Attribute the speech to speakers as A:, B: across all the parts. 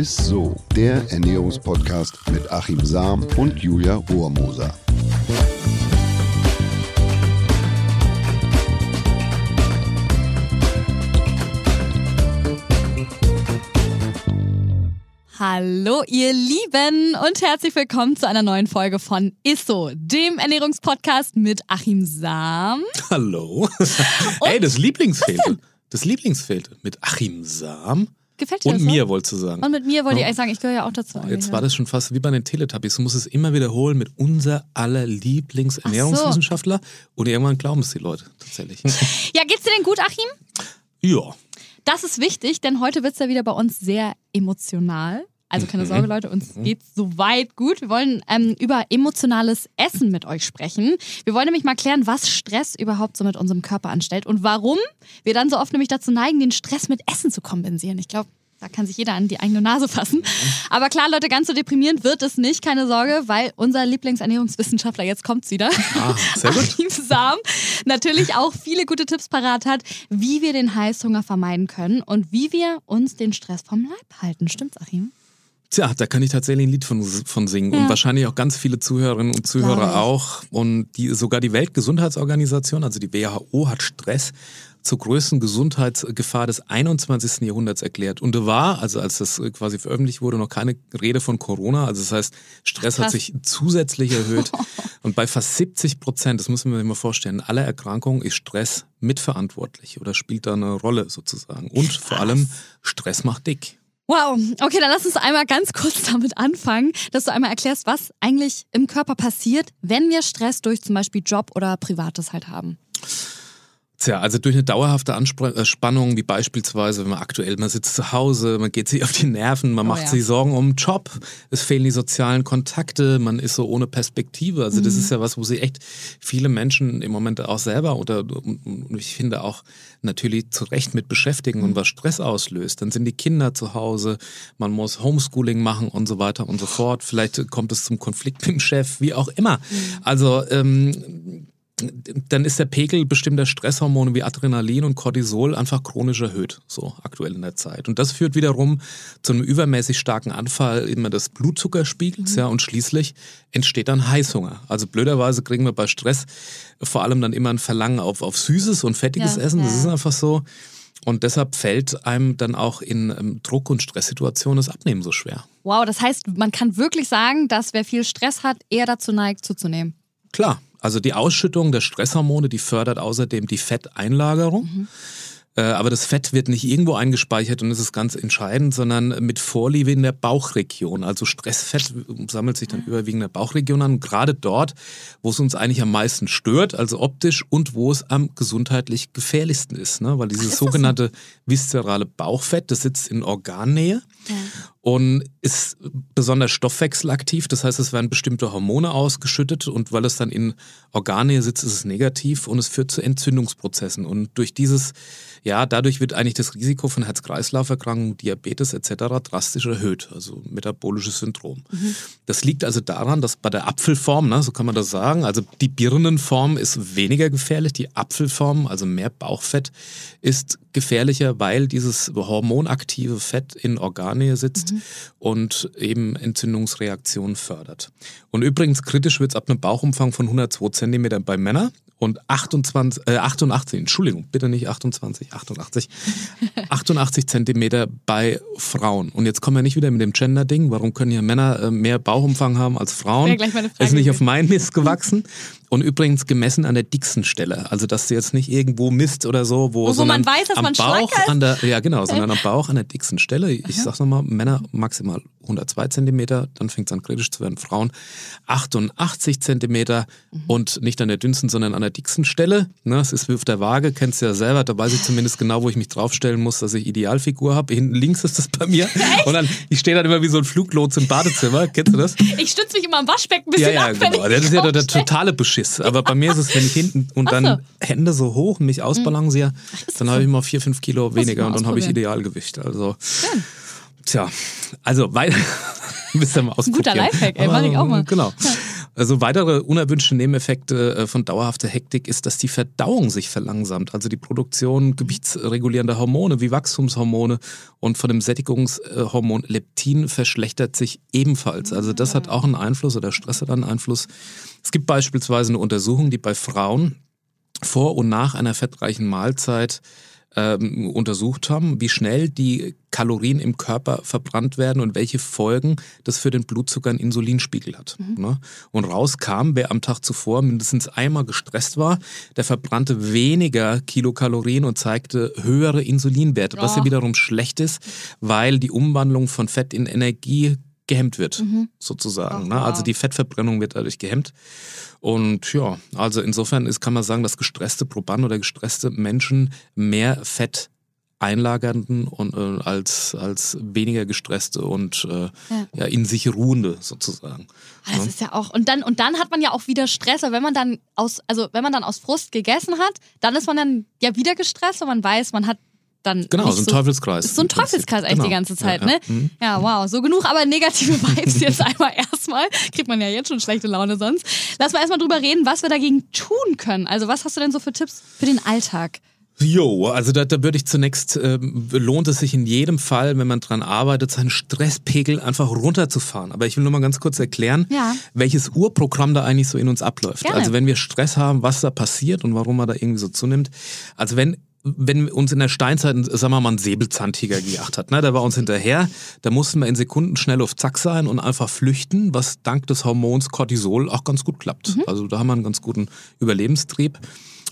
A: Ist so, der Ernährungspodcast mit Achim Sam und Julia Rohrmoser.
B: Hallo ihr Lieben und herzlich willkommen zu einer neuen Folge von Isso, dem Ernährungspodcast mit Achim Sam.
C: Hallo. Ey, das Lieblingsfehlte. Das Lieblingsfehlte mit Achim Sam.
B: Gefällt dir
C: Und
B: das
C: mir
B: so?
C: wollte zu sagen.
B: Und mit mir wollte ich
C: Ja.
B: eigentlich sagen, ich gehöre ja auch dazu.
C: Jetzt war das schon fast wie bei den Teletubbies. Du musst es immer wiederholen mit unser aller Lieblingsernährungswissenschaftler. Und irgendwann glauben es die Leute tatsächlich.
B: Ja, geht's dir denn gut, Achim?
C: ja.
B: Das ist wichtig, denn heute wird's ja wieder bei uns sehr emotional. Also keine Sorge, Leute, uns geht's soweit gut. Wir wollen ähm, über emotionales Essen mit euch sprechen. Wir wollen nämlich mal klären, was Stress überhaupt so mit unserem Körper anstellt und warum wir dann so oft nämlich dazu neigen, den Stress mit Essen zu kompensieren. Ich glaube, da kann sich jeder an die eigene Nase fassen. Aber klar, Leute, ganz so deprimierend wird es nicht, keine Sorge, weil unser Lieblingsernährungswissenschaftler, jetzt kommt's wieder,
C: Ah.
B: Achim Sam natürlich auch viele gute Tipps parat hat, wie wir den Heißhunger vermeiden können und wie wir uns den Stress vom Leib halten. Stimmt's, Achim?
C: Tja, da kann ich tatsächlich ein Lied von, von singen.
B: Ja.
C: Und wahrscheinlich auch ganz viele Zuhörerinnen und. Zuhörer auch. Und die, sogar die Weltgesundheitsorganisation, also die WHO, hat Stress zur größten Gesundheitsgefahr des 21. Jahrhunderts erklärt. Und da war, also als das quasi veröffentlicht wurde, noch keine Rede von Corona. Also das heißt, Stress
B: Krass.
C: hat sich zusätzlich erhöht. Und bei fast 70 Prozent, das muss man sich mal vorstellen, aller Erkrankungen ist Stress mitverantwortlich oder spielt da eine Rolle sozusagen. Und vor allem, Stress macht dick.
B: Wow, okay, dann lass uns einmal ganz kurz damit anfangen, dass du einmal erklärst, was eigentlich im Körper passiert, wenn wir Stress durch zum Beispiel Job oder Privates halt haben.
C: Tja, also durch eine dauerhafte Anspr äh, wie beispielsweise, wenn man aktuell, man sitzt zu Hause, man geht sich auf die Nerven, man
B: Oh
C: macht
B: ja.
C: sich Sorgen um den Job, es fehlen die sozialen Kontakte, man ist so ohne Perspektive. Also
B: Mhm.
C: das ist ja was, wo sich echt viele Menschen im Moment auch selber oder ich finde auch natürlich zu Recht mit beschäftigen
B: Mhm.
C: und was Stress auslöst. Dann sind die Kinder zu Hause, man muss Homeschooling machen und so weiter und so fort. Vielleicht kommt es zum Konflikt mit dem Chef, wie auch immer.
B: Mhm.
C: Also ähm, dann ist der Pegel bestimmter Stresshormone wie Adrenalin und Cortisol einfach chronisch erhöht, so aktuell in der Zeit. Und das führt wiederum zu einem übermäßig starken Anfall immer des Blutzuckerspiegels, ja, und schließlich entsteht dann Heißhunger. Also blöderweise kriegen wir bei Stress vor allem dann immer ein Verlangen auf, auf süßes und fettiges
B: Ja,
C: Essen. Das
B: ja.
C: ist einfach so. Und deshalb fällt einem dann auch in ähm, Druck- und Stresssituationen das Abnehmen so schwer.
B: Wow, das heißt, man kann wirklich sagen, dass wer viel Stress hat, eher dazu neigt, zuzunehmen.
C: Klar, also die Ausschüttung der Stresshormone, die fördert außerdem die Fetteinlagerung. Äh, Aber das Fett wird nicht irgendwo eingespeichert und das ist ganz entscheidend, sondern mit Vorliebe in der Bauchregion. Also Stressfett sammelt sich dann überwiegend in der Bauchregion an. Gerade dort, wo es uns eigentlich am meisten stört, also optisch und wo es am gesundheitlich gefährlichsten ist. Ne? Weil dieses sogenannte viszerale Bauchfett, das sitzt in Organnähe und ist besonders stoffwechselaktiv. Das heißt, es werden bestimmte Hormone ausgeschüttet und weil es dann in Organe sitzt, ist es negativ und es führt zu Entzündungsprozessen. Und durch dieses, ja, dadurch wird eigentlich das Risiko von Herz-Kreislauf-Erkrankungen, Diabetes etc. drastisch erhöht, also metabolisches Syndrom. Das liegt also daran, dass bei der Apfelform, ne, so kann man das sagen, also die Birnenform ist weniger gefährlich, die Apfelform, also mehr Bauchfett, ist gefährlicher, weil dieses hormonaktive Fett in Organnähe sitzt und eben Entzündungsreaktionen fördert. Und übrigens kritisch wird es ab einem Bauchumfang von 102 Zentimetern bei Männern und 28, äh, 88, Entschuldigung, bitte nicht 28, 88, 88 Zentimeter bei Frauen. Und jetzt kommen wir nicht wieder mit dem Gender-Ding. Warum können ja Männer äh, mehr Bauchumfang haben als Frauen?
B: Wäre gleich meine Frage
C: ist nicht auf meinen Mist gewachsen. Und übrigens gemessen an der dicksten Stelle. Also, dass du jetzt nicht irgendwo misst oder so, wo,
B: Wo
C: sondern
B: man weiß, dass
C: am
B: man
C: Bauch
B: ist.
C: an der, ja genau, sondern am Bauch an der dicksten Stelle. Ich sag's nochmal, Männer maximal 102 Zentimeter, dann fängt es an kritisch zu werden. Frauen 88 Zentimeter
B: Mhm.
C: und nicht an der dünnsten, sondern an der dicksten Stelle. Ne, es ist wie auf der Waage, kennst du ja selber, da weiß ich zumindest genau, wo ich mich draufstellen muss, dass ich Idealfigur habe. Hinten links ist das bei mir. Und dann, ich stehe dann immer wie so ein Fluglotse im Badezimmer. Kennst du das?
B: Ich stütze mich immer am Waschbecken ein bisschen
C: Ja, ja,
B: ab,
C: genau. Das ist ja der, der totale Beschiss. Aber bei mir ist es, wenn ich hinten und dann
B: so.
C: Hände so hoch und mich ausbalanciere, dann habe ich mal vier, fünf Kilo
B: ich
C: weniger und dann habe ich. Idealgewicht. Also, tja, also, weil, müsst ihr mal
B: guter Lifehack, ey, mach ich auch mal.
C: Genau. Also weitere unerwünschte Nebeneffekte äh, von dauerhafter Hektik ist, dass die Verdauung sich verlangsamt. Also die Produktion gewichtsregulierender Hormone wie Wachstumshormone und von dem Sättigungshormon Leptin verschlechtert sich ebenfalls. Also das hat auch einen Einfluss oder Stress hat einen Einfluss. Es gibt beispielsweise eine Untersuchung, die bei Frauen vor und nach einer fettreichen Mahlzeit ähm, untersucht haben, wie schnell die Kalorien im Körper verbrannt werden und welche Folgen das für den Blutzucker und Insulinspiegel hat. Mhm. Ne? Und rauskam, wer am Tag zuvor mindestens einmal gestresst war, der verbrannte weniger Kilokalorien und zeigte höhere Insulinwerte, oh. was ja wiederum schlecht ist, weil die Umwandlung von Fett in Energie gehemmt wird, mhm. sozusagen. Ach, ne? Also die Fettverbrennung wird dadurch gehemmt. Und ja, also insofern ist, kann man sagen, dass gestresste Probanden oder gestresste Menschen mehr Fett einlagernden und äh, als als weniger gestresste und äh, ja. ja. in sich ruhende sozusagen.
B: Ah, das ja. ist ja auch und dann und dann hat man ja auch wieder Stress, weil wenn man dann aus also wenn man dann aus Frust gegessen hat, dann ist man dann ja wieder gestresst und man weiß, man hat dann.
C: Genau, so ein Teufelskreis.
B: Ist so ein Teufelskreis eigentlich genau. die ganze Zeit, ja, ja. ne? Mhm. Ja, wow. So genug, aber negative Vibes jetzt einmal erstmal. Kriegt man ja jetzt schon schlechte Laune sonst. Lass mal erstmal drüber reden, was wir dagegen tun können. Also, was hast du denn so für Tipps für den Alltag?
C: Jo, also da, da würde ich zunächst, äh, lohnt es sich in jedem Fall, wenn man dran arbeitet, seinen Stresspegel einfach runterzufahren. Aber ich will nur mal ganz kurz erklären, ja. welches Urprogramm da eigentlich so in uns abläuft. Gerne. Also wenn wir Stress haben, was da passiert und warum man da irgendwie so zunimmt. Also wenn wenn uns in der Steinzeit, sagen wir mal, ein Säbelzahntiger gejagt hat, ne, der war uns hinterher, da mussten wir in Sekunden schnell auf Zack sein und einfach flüchten, was dank des Hormons Cortisol auch ganz gut klappt. Mhm. Also da haben wir einen ganz guten Überlebenstrieb.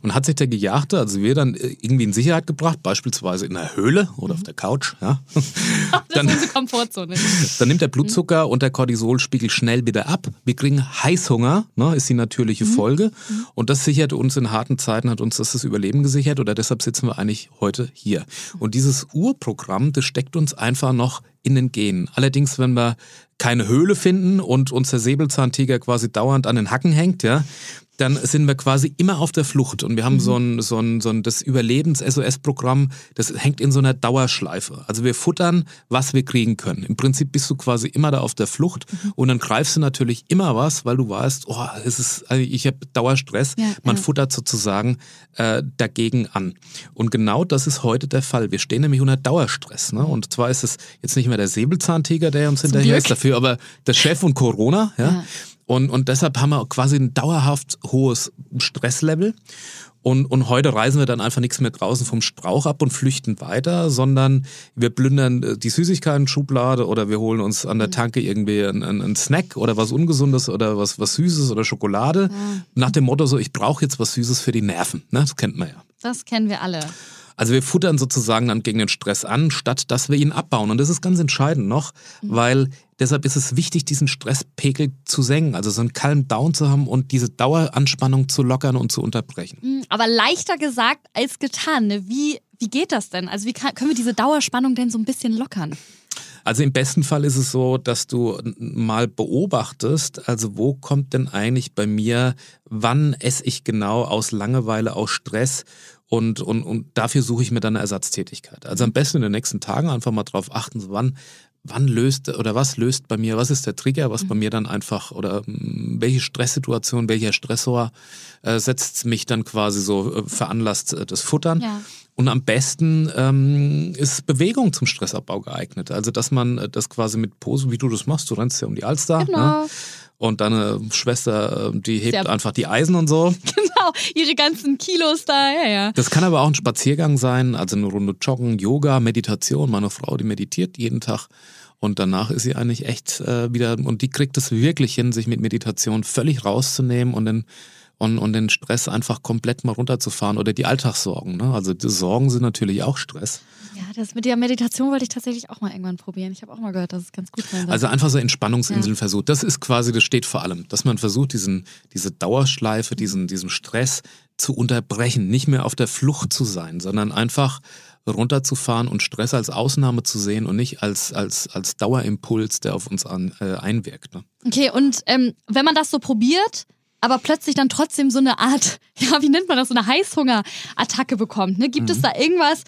C: Und hat sich der Gejagte, also wir dann äh, irgendwie in Sicherheit gebracht, beispielsweise in der Höhle oder auf der Couch, ja.
B: dann, das ist unsere Komfortzone.
C: Dann nimmt der Blutzucker und der Cortisolspiegel schnell wieder ab. Wir kriegen Heißhunger, ne, ist die natürliche mhm. Folge. Mhm. Und das sichert uns in harten Zeiten, hat uns das das Überleben gesichert oder deshalb sitzen wir eigentlich heute hier. Und dieses Urprogramm, das steckt uns einfach noch in den Genen. Allerdings, wenn wir keine Höhle finden und uns der Säbelzahntiger quasi dauernd an den Hacken hängt, ja, dann sind wir quasi immer auf der Flucht und wir haben mhm. so ein, so ein, so ein das Überlebens-SOS-Programm, das hängt in so einer Dauerschleife. Also wir futtern, was wir kriegen können. Im Prinzip bist du quasi immer da auf der Flucht mhm. und dann greifst du natürlich immer was, weil du weißt, oh, es ist, also ich habe Dauerstress. Ja, Man ja. futtert sozusagen äh, dagegen an. Und genau das ist heute der Fall. Wir stehen nämlich unter Dauerstress. Ne? Und zwar ist es jetzt nicht mehr der Säbelzahntiger, der uns hinterher ist dafür, aber der Chef und Corona. ja. ja. Und, und deshalb haben wir quasi ein dauerhaft hohes Stresslevel. Und, und heute reisen wir dann einfach nichts mehr draußen vom Strauch ab und flüchten weiter, sondern wir plündern äh, die Süßigkeiten-Schublade oder wir holen uns an der Tanke irgendwie einen, einen Snack oder was Ungesundes oder was, was Süßes oder Schokolade. Ja. Nach dem Motto so, ich brauche jetzt was Süßes für die Nerven. Ne? Das kennt man ja.
B: Das kennen wir alle.
C: Also wir futtern sozusagen dann gegen den Stress an, statt dass wir ihn abbauen. Und das ist ganz entscheidend noch, mhm. weil deshalb ist es wichtig, diesen Stresspegel zu senken, also so einen Calm Down zu haben und diese Daueranspannung zu lockern und zu unterbrechen.
B: Mhm, aber leichter gesagt als getan. Ne? Wie, wie geht das denn? Also wie kann, können wir diese Dauerspannung denn so ein bisschen lockern?
C: Also im besten Fall ist es so, dass du mal beobachtest, also wo kommt denn eigentlich bei mir, wann esse ich genau aus Langeweile, aus Stress und, und, und dafür suche ich mir dann eine Ersatztätigkeit. Also am besten in den nächsten Tagen einfach mal drauf achten, wann, wann löst oder was löst bei mir, was ist der Trigger, was bei mhm. mir dann einfach oder hm, welche Stresssituation, welcher Stressor äh, setzt mich dann quasi so äh, veranlasst äh, das Futtern. Ja. Und am besten ähm, ist Bewegung zum Stressabbau geeignet. Also dass man äh, das quasi mit Pose, wie du das machst, du rennst ja um die Alster. Ne? Genau. Ne? Und deine Schwester, äh, die hebt Sehr einfach die Eisen und so.
B: Genau, ihre ganzen Kilos da, ja, ja.
C: Das kann aber auch ein Spaziergang sein, also eine Runde Joggen, Yoga, Meditation. Meine Frau, die meditiert jeden Tag. Und danach ist sie eigentlich echt äh, wieder, und die kriegt es wirklich hin, sich mit Meditation völlig rauszunehmen und den, und, und den Stress einfach komplett mal runterzufahren oder die Alltagssorgen. Ne? Also die Sorgen sind natürlich auch Stress.
B: Ja, das mit der Meditation wollte ich tatsächlich auch mal irgendwann probieren. Ich habe auch mal gehört, dass es ganz gut sein soll.
C: Also einfach so Entspannungsinseln ja. versucht. Das ist quasi, das steht vor allem, dass man versucht, diesen, diese Dauerschleife, diesen, diesen Stress zu unterbrechen, nicht mehr auf der Flucht zu sein, sondern einfach runterzufahren und Stress als Ausnahme zu sehen und nicht als, als, als Dauerimpuls, der auf uns an, äh, einwirkt. Ne?
B: Okay, und ähm, wenn man das so probiert, aber plötzlich dann trotzdem so eine Art, ja, wie nennt man das, so eine Heißhungerattacke bekommt. Ne? Gibt mhm. es da irgendwas,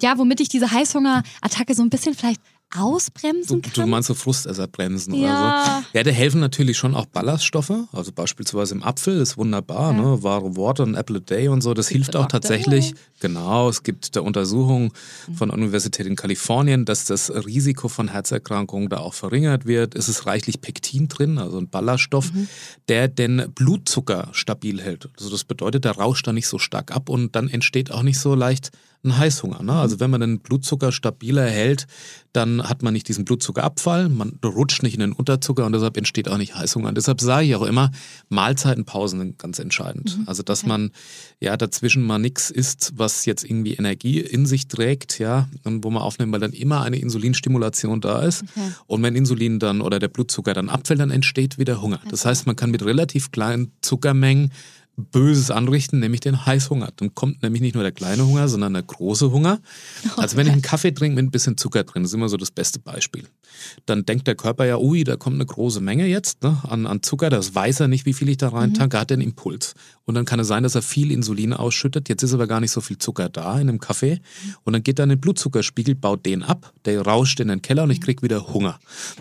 B: ja, womit ich diese Heißhungerattacke so ein bisschen vielleicht ausbremsen
C: du,
B: kann?
C: du meinst so Frustesserbremsen
B: Ja.
C: oder so. Ja, da helfen natürlich schon auch Ballaststoffe. Also beispielsweise im Apfel ist wunderbar,
B: Ja.
C: ne? Wahre Worte, ein Apple a day und so. Das
B: Gibt
C: hilft auch tatsächlich. Genau, es gibt da Untersuchungen
B: Mhm.
C: von der Universität in Kalifornien, dass das Risiko von Herzerkrankungen da auch verringert wird. Es ist reichlich Pektin drin, also ein Ballaststoff,
B: Mhm.
C: der den Blutzucker stabil hält. Also das bedeutet, der rauscht da nicht so stark ab und dann entsteht auch nicht so leicht ein Heißhunger. Ne? Also wenn man den Blutzucker stabiler hält, dann hat man nicht diesen Blutzuckerabfall, man rutscht nicht in den Unterzucker und deshalb entsteht auch nicht Heißhunger. Und deshalb sage ich auch immer, Mahlzeitenpausen sind ganz entscheidend. Also dass
B: Okay.
C: man ja dazwischen mal nichts isst, was jetzt irgendwie Energie in sich trägt, ja, und wo man aufnimmt, weil dann immer eine Insulinstimulation da ist.
B: Okay.
C: Und wenn Insulin dann oder der Blutzucker dann abfällt, dann entsteht wieder Hunger. Das heißt, man kann mit relativ kleinen Zuckermengen Böses anrichten, nämlich den Heißhunger. Dann kommt nämlich nicht nur der kleine Hunger, sondern der große Hunger. Also wenn ich einen Kaffee trinke mit ein bisschen Zucker drin, das ist immer so das beste Beispiel. Dann denkt der Körper ja, ui, da kommt eine große Menge jetzt ne, an, an Zucker, das weiß er nicht, wie viel ich da rein tanke, hat den Impuls. Und dann kann es sein, dass er viel Insulin ausschüttet. Jetzt ist aber gar nicht so viel Zucker da in dem Kaffee. Und dann geht er in den Blutzuckerspiegel, baut den ab, der rauscht in den Keller und ich krieg wieder Hunger.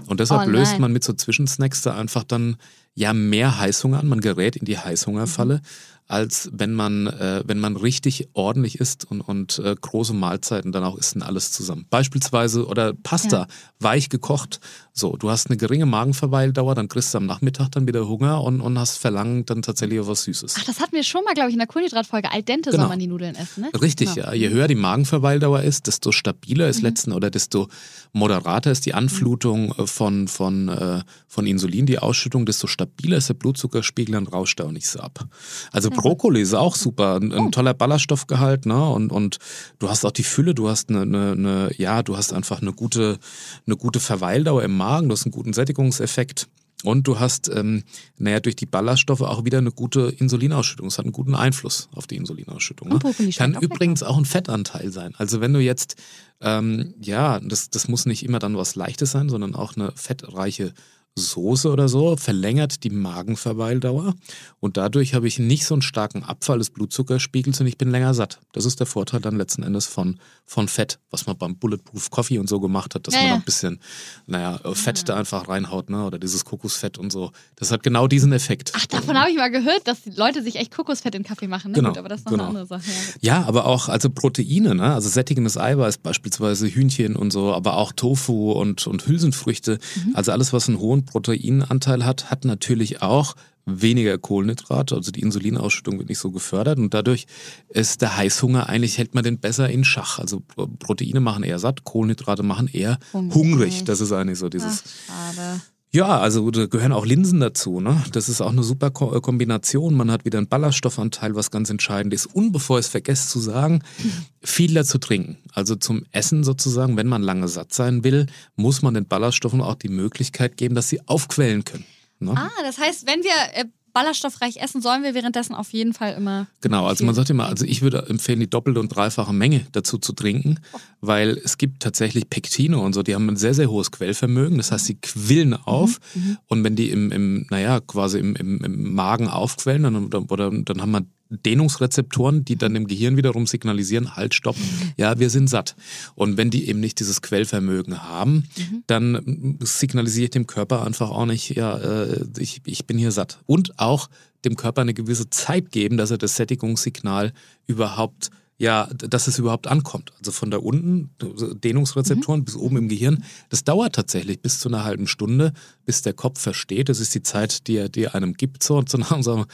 C: Und deshalb
B: Oh
C: löst man mit so Zwischensnacks da einfach dann ja mehr Heißhunger an. Man gerät in die Heißhungerfalle, als wenn man, äh, wenn man richtig ordentlich isst und, und äh, große Mahlzeiten dann auch isst und alles zusammen. Beispielsweise oder Pasta,
B: Ja.
C: weich gekocht. So, du hast eine geringe Magenverweildauer, dann kriegst du am Nachmittag dann wieder Hunger und, und hast Verlangen dann tatsächlich auf was Süßes.
B: Ach, das hatten wir schon mal, glaube ich, in der Kohlenhydratfolge. Al dente
C: Genau.
B: soll man die Nudeln essen, ne?
C: Richtig,
B: Genau.
C: ja. Je höher die Magenverweildauer ist, desto stabiler
B: Mhm.
C: ist letzten oder desto moderater ist die Anflutung äh, von, von, äh, von Insulin, die Ausschüttung, desto stabiler ist der Blutzuckerspiegel, dann rauscht er auch nicht so ab. Also Brokkoli ist auch super, ein,
B: Oh.
C: ein toller Ballaststoffgehalt, ne? Und, und du hast auch die Fülle, du hast eine, eine, eine, ja, du hast einfach eine gute, eine gute Verweildauer im Magen, du hast einen guten Sättigungseffekt. Und du hast, ähm, naja, durch die Ballaststoffe auch wieder eine gute Insulinausschüttung. Es hat einen guten Einfluss auf die Insulinausschüttung. Ne? Kann
B: auch
C: übrigens auch ein Fettanteil sein. Also wenn du jetzt, ähm, ja, das, das muss nicht immer dann was Leichtes sein, sondern auch eine fettreiche Soße oder so, verlängert die Magenverweildauer und dadurch habe ich nicht so einen starken Abfall des Blutzuckerspiegels und ich bin länger satt. Das ist der Vorteil dann letzten Endes von, von Fett, was man beim Bulletproof Coffee und so gemacht hat, dass
B: Ja,
C: man
B: ja.
C: ein bisschen, naja, Fett da einfach reinhaut, ne? oder dieses Kokosfett und so. Das hat genau diesen Effekt.
B: Ach, davon habe ich mal gehört, dass die Leute sich echt Kokosfett in Kaffee machen. Ne?
C: Genau,
B: Gut, aber das ist noch
C: genau.
B: eine andere Sache. Ja.
C: Ja, aber auch also Proteine, ne? also sättigendes Eiweiß, beispielsweise Hühnchen und so, aber auch Tofu und, und Hülsenfrüchte. Also alles, was einen hohen Proteinanteil hat, hat natürlich auch weniger Kohlenhydrate, also die Insulinausschüttung wird nicht so gefördert und dadurch ist der Heißhunger eigentlich, hält man den besser in Schach. Also Pro- Proteine machen eher satt, Kohlenhydrate machen eher
B: Hungrig.
C: hungrig. Das ist eigentlich so dieses...
B: Ach, schade.
C: Ja, also da gehören auch Linsen dazu. Ne? Das ist auch eine super Ko äh, Kombination. Man hat wieder einen Ballaststoffanteil, was ganz entscheidend ist. Und bevor ich es vergesse zu sagen, viel dazu trinken. Also zum Essen sozusagen, wenn man lange satt sein will, muss man den Ballaststoffen auch die Möglichkeit geben, dass sie aufquellen können. Ne?
B: Ah, das heißt, wenn wir äh, ballaststoffreich essen, sollen wir währenddessen auf jeden Fall immer.
C: Genau, also man sagt immer, also ich würde empfehlen, die doppelte und dreifache Menge dazu zu trinken, weil es gibt tatsächlich Pektine und so, die haben ein sehr, sehr hohes Quellvermögen. Das heißt, sie quillen auf und wenn die im, im naja, quasi im, im, im Magen aufquellen, dann, oder, dann haben wir Dehnungsrezeptoren, die dann im Gehirn wiederum signalisieren, halt, stopp, ja, wir sind satt. Und wenn die eben nicht dieses Quellvermögen haben, dann mm, signalisiert dem Körper einfach auch nicht, ja, äh, ich, ich bin hier satt. Und auch dem Körper eine gewisse Zeit geben, dass er das Sättigungssignal überhaupt ja, dass es überhaupt ankommt. Also von da unten, Dehnungsrezeptoren bis oben im Gehirn, das dauert tatsächlich bis zu einer halben Stunde, bis der Kopf versteht. Das ist die Zeit, die er, die er einem gibt, so und so nach sagen,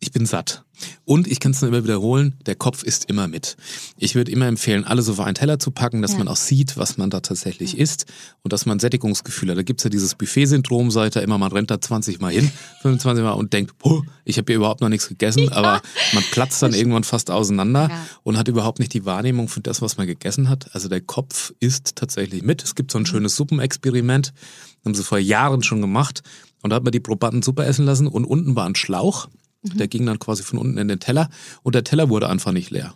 C: ich bin satt. Und ich kann es nur immer wiederholen, der Kopf ist immer mit. Ich würde immer empfehlen, alles auf einen Teller zu packen, dass
B: Ja.
C: man auch sieht, was man da tatsächlich isst und dass man ein Sättigungsgefühl hat. Da gibt's ja dieses Buffet-Syndrom, seid ihr immer, man rennt da 20 Mal hin, 25 Mal und denkt, puh, ich habe hier überhaupt noch nichts gegessen, aber man platzt dann irgendwann fast auseinander
B: Ja.
C: und hat überhaupt nicht die Wahrnehmung für das, was man gegessen hat. Also der Kopf isst tatsächlich mit. Es gibt so ein schönes Suppenexperiment, haben sie vor Jahren schon gemacht und da hat man die Probanden Suppe essen lassen und unten war ein Schlauch. Der ging dann quasi von unten in den Teller und der Teller wurde einfach nicht leer.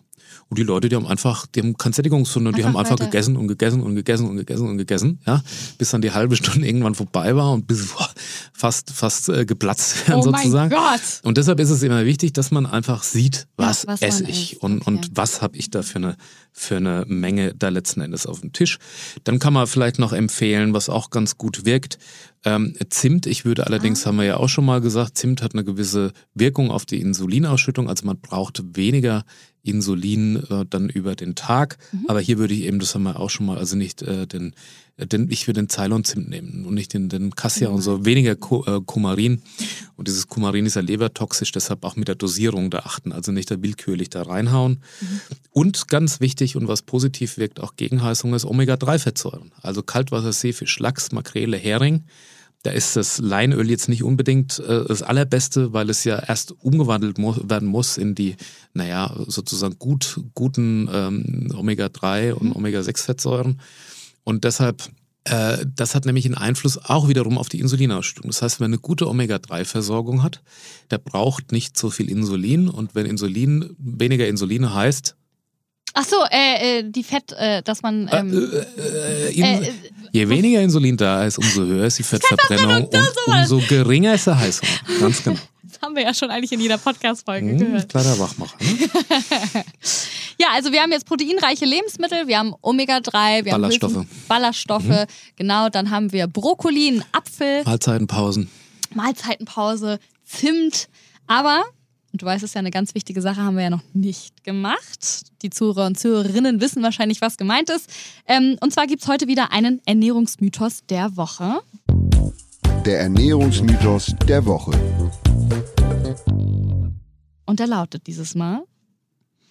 C: Und die Leute, die haben einfach, die haben kein Sättigungshunger, die haben einfach
B: weiter.
C: gegessen und gegessen und gegessen und gegessen und gegessen, ja, bis dann die halbe Stunde irgendwann vorbei war und bis boah, fast, fast äh, geplatzt werden
B: Oh mein
C: sozusagen.
B: Gott.
C: Und deshalb ist es immer wichtig, dass man einfach sieht, was,
B: was man
C: esse ich
B: isst,
C: und,
B: okay.
C: und was habe ich da für eine, für eine Menge da letzten Endes auf dem Tisch. Dann kann man vielleicht noch empfehlen, was auch ganz gut wirkt, ähm, Zimt. Ich würde allerdings, haben wir ja auch schon mal gesagt, Zimt hat eine gewisse Wirkung auf die Insulinausschüttung. Also man braucht weniger Insulin äh, dann über den Tag. Aber hier würde ich eben, das haben wir auch schon mal, also nicht äh, den, den, ich würde den Ceylon-Zimt nehmen und nicht den, den Cassia und so, weniger Ku, äh, Kumarin. Und dieses Kumarin ist ja lebertoxisch, deshalb auch mit der Dosierung da achten, also nicht da willkürlich da reinhauen. Und ganz wichtig und was positiv wirkt, auch Gegenheißung ist Omega-3-Fettsäuren. Also Kaltwasser, Seefisch, Lachs, Makrele, Hering. Da ist das Leinöl jetzt nicht unbedingt äh, das allerbeste, weil es ja erst umgewandelt mu werden muss in die, naja, sozusagen gut, guten ähm, Omega-3 und Omega-6-Fettsäuren. Und deshalb, äh, das hat nämlich einen Einfluss auch wiederum auf die Insulinausschüttung. Das heißt, wer eine gute Omega-3-Versorgung hat, der braucht nicht so viel Insulin. Und wenn Insulin, weniger Insulin heißt,
B: Ach so, äh, äh, die Fett, äh, dass man. Ähm,
C: äh, in,
B: äh, äh,
C: je weniger Insulin da ist, umso höher ist die Fettverbrennung und umso geringer ist der Heißhunger. Ganz genau.
B: das haben wir ja schon eigentlich in jeder Podcast-Folge
C: Hm,
B: gehört.
C: kleiner Wachmacher. Ne?
B: Ja, also wir haben jetzt proteinreiche Lebensmittel, wir haben Omega-3, wir
C: Ballaststoffe.
B: haben Hülsen- Ballaststoffe, genau, dann haben wir Brokkoli, einen Apfel,
C: Mahlzeitenpausen.
B: Mahlzeitenpause, Zimt, aber, und du weißt es ja, eine ganz wichtige Sache haben wir ja noch nicht gemacht. Die Zuhörer und Zuhörerinnen wissen wahrscheinlich, was gemeint ist. Ähm, und zwar gibt's heute wieder einen Ernährungsmythos der Woche.
A: Der Ernährungsmythos der Woche.
B: Und der lautet dieses Mal: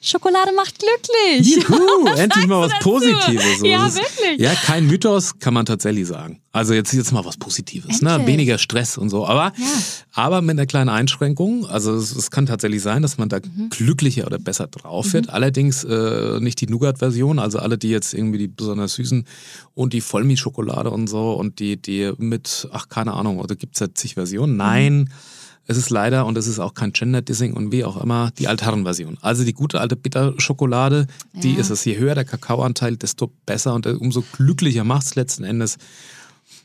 B: Schokolade macht glücklich.
C: Juhu, endlich mal was Positives. So,
B: Ja,
C: ist-
B: wirklich.
C: Ja, kein Mythos, kann man tatsächlich sagen. Also jetzt, jetzt mal was Positives, ne? Weniger Stress und so. Aber,
B: Ja.
C: aber mit einer kleinen Einschränkung. Also es, es kann tatsächlich sein, dass man da
B: Mhm.
C: glücklicher oder besser drauf wird. Allerdings äh, nicht die Nougat-Version, also alle, die jetzt irgendwie die besonders süßen und die Vollmilchschokolade und so und die, die mit, ach keine Ahnung, oder gibt's ja zig Versionen? Nein. Es ist leider, und es ist auch kein Gender-Dissing und wie auch immer, die Altherrenversion. Also die gute alte Bitterschokolade, die
B: Ja.
C: ist es. Je höher der Kakaoanteil, desto besser und umso glücklicher macht es letzten Endes.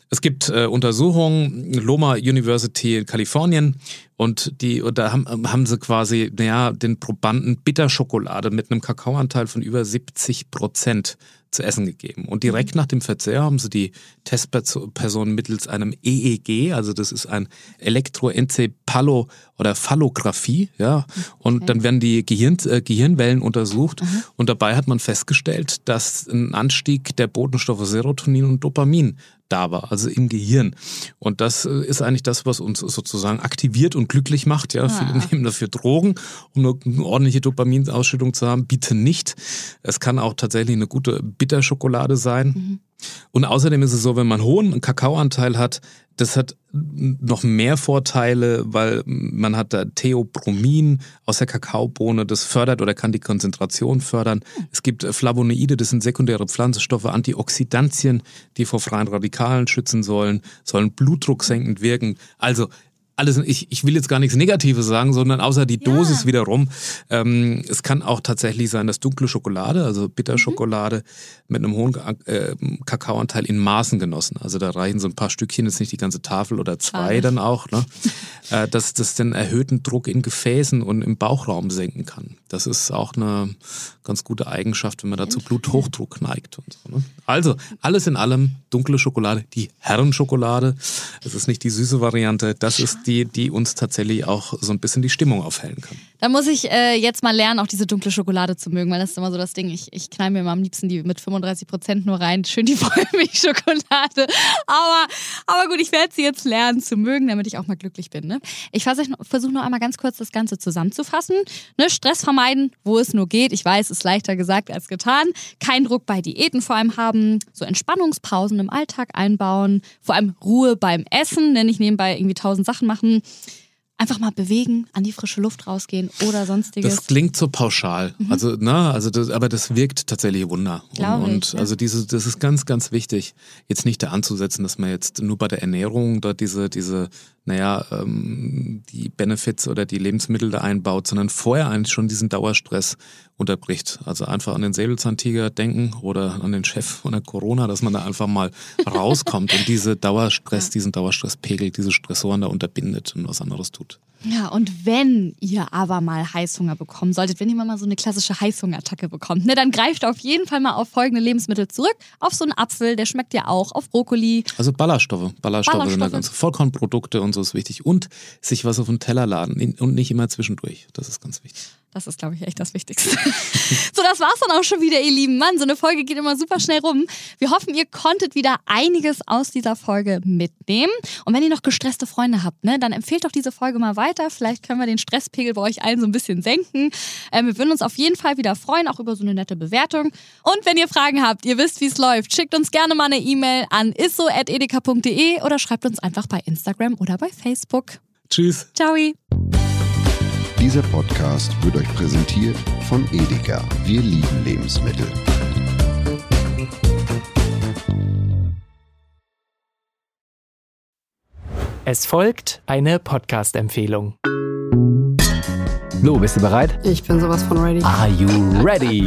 C: Es gibt äh, Untersuchungen, Loma University in Kalifornien, und die, und da haben, haben sie quasi, naja, den Probanden Bitterschokolade mit einem Kakaoanteil von über 70 Prozent zu essen gegeben. Und direkt nach dem Verzehr haben sie die Testperson mittels einem EEG, also das ist ein Elektroenzephalo- oder Phallographie, ja. Und dann werden die Gehirn, äh, Gehirnwellen untersucht und dabei hat man festgestellt, dass ein Anstieg der Botenstoffe Serotonin und Dopamin da war, also im Gehirn. Und das äh, ist eigentlich das, was uns sozusagen aktiviert und glücklich macht. Ja, viele nehmen dafür Drogen, um eine ordentliche Dopaminausschüttung zu haben. Bitte nicht. Es kann auch tatsächlich eine gute Bitterschokolade sein. Und außerdem ist es so, wenn man hohen Kakaoanteil hat, das hat noch mehr Vorteile, weil man hat da Theobromin aus der Kakaobohne, das fördert oder kann die Konzentration fördern. Es gibt Flavonoide, das sind sekundäre Pflanzenstoffe, Antioxidantien, die vor freien Radikalen schützen sollen, sollen blutdrucksenkend wirken. Also alles, ich, ich will jetzt gar nichts Negatives sagen, sondern außer die Dosis wiederum. Ähm, es kann auch tatsächlich sein, dass dunkle Schokolade, also Bitterschokolade mit einem hohen äh, Kakaoanteil in Maßen genossen. Also da reichen so ein paar Stückchen, jetzt nicht die ganze Tafel oder zwei
B: Schade.
C: dann auch, ne? äh, dass das den erhöhten Druck in Gefäßen und im Bauchraum senken kann. Das ist auch eine ganz gute Eigenschaft, wenn man da zu Bluthochdruck neigt und so. Ne? Also alles in allem dunkle Schokolade, die Herrenschokolade. Es ist nicht die süße Variante. Das ist die, die uns tatsächlich auch so ein bisschen die Stimmung aufhellen kann.
B: Da muss ich äh, jetzt mal lernen, auch diese dunkle Schokolade zu mögen, weil das ist immer so das Ding. Ich, ich knall mir mal am liebsten die mit 35 Prozent nur rein. Schön die Vollmilchschokolade. Aber, aber gut, ich werde sie jetzt lernen zu mögen, damit ich auch mal glücklich bin. Ne? Ich versuche versuch noch einmal ganz kurz das Ganze zusammenzufassen. Ne? Stress vermeiden, wo es nur geht. Ich weiß, ist leichter gesagt als getan. Kein Druck bei Diäten vor allem haben. So Entspannungspausen im Alltag einbauen. Vor allem Ruhe beim Essen, denn nicht nebenbei irgendwie tausend Sachen machen. Einfach mal bewegen, an die frische Luft rausgehen oder sonstiges.
C: Das klingt so pauschal. Also, na, also das, aber das wirkt tatsächlich Wunder. Und,
B: Glaube ich,
C: und
B: ja.
C: also diese, das ist ganz, ganz wichtig, jetzt nicht da anzusetzen, dass man jetzt nur bei der Ernährung da diese, diese naja, ähm, die Benefits oder die Lebensmittel da einbaut, sondern vorher eigentlich schon diesen Dauerstress unterbricht. Also einfach an den Säbelzahntiger denken oder an den Chef von der Corona, dass man da einfach mal rauskommt und diese Dauerstress, diesen Dauerstresspegel, diese Stressoren da unterbindet und was anderes tut.
B: Ja, und wenn ihr aber mal Heißhunger bekommen solltet, wenn ihr mal so eine klassische Heißhungerattacke bekommt, ne, dann greift auf jeden Fall mal auf folgende Lebensmittel zurück. Auf so einen Apfel, der schmeckt ja auch, auf Brokkoli.
C: Also Ballaststoffe. Ballaststoffe,
B: Ballaststoffe.
C: sind da ganz. Vollkornprodukte und so ist wichtig. Und sich was auf den Teller laden und nicht immer zwischendurch. Das ist ganz wichtig.
B: Das ist, glaube ich, echt das Wichtigste. so, das war's dann auch schon wieder, ihr lieben Mann. So eine Folge geht immer super schnell rum. Wir hoffen, ihr konntet wieder einiges aus dieser Folge mitnehmen. Und wenn ihr noch gestresste Freunde habt, ne, dann empfehlt doch diese Folge mal weiter. Vielleicht können wir den Stresspegel bei euch allen so ein bisschen senken. Ähm, wir würden uns auf jeden Fall wieder freuen, auch über so eine nette Bewertung. Und wenn ihr Fragen habt, ihr wisst, wie es läuft, schickt uns gerne mal eine E-Mail an isso.edeka.de oder schreibt uns einfach bei Instagram oder bei Facebook.
C: Tschüss.
B: Ciao.
A: Dieser Podcast wird euch präsentiert von Edeka. Wir lieben Lebensmittel.
D: Es folgt eine Podcast-Empfehlung.
E: Lu, bist du bereit?
F: Ich bin sowas von ready.
E: Are you ready?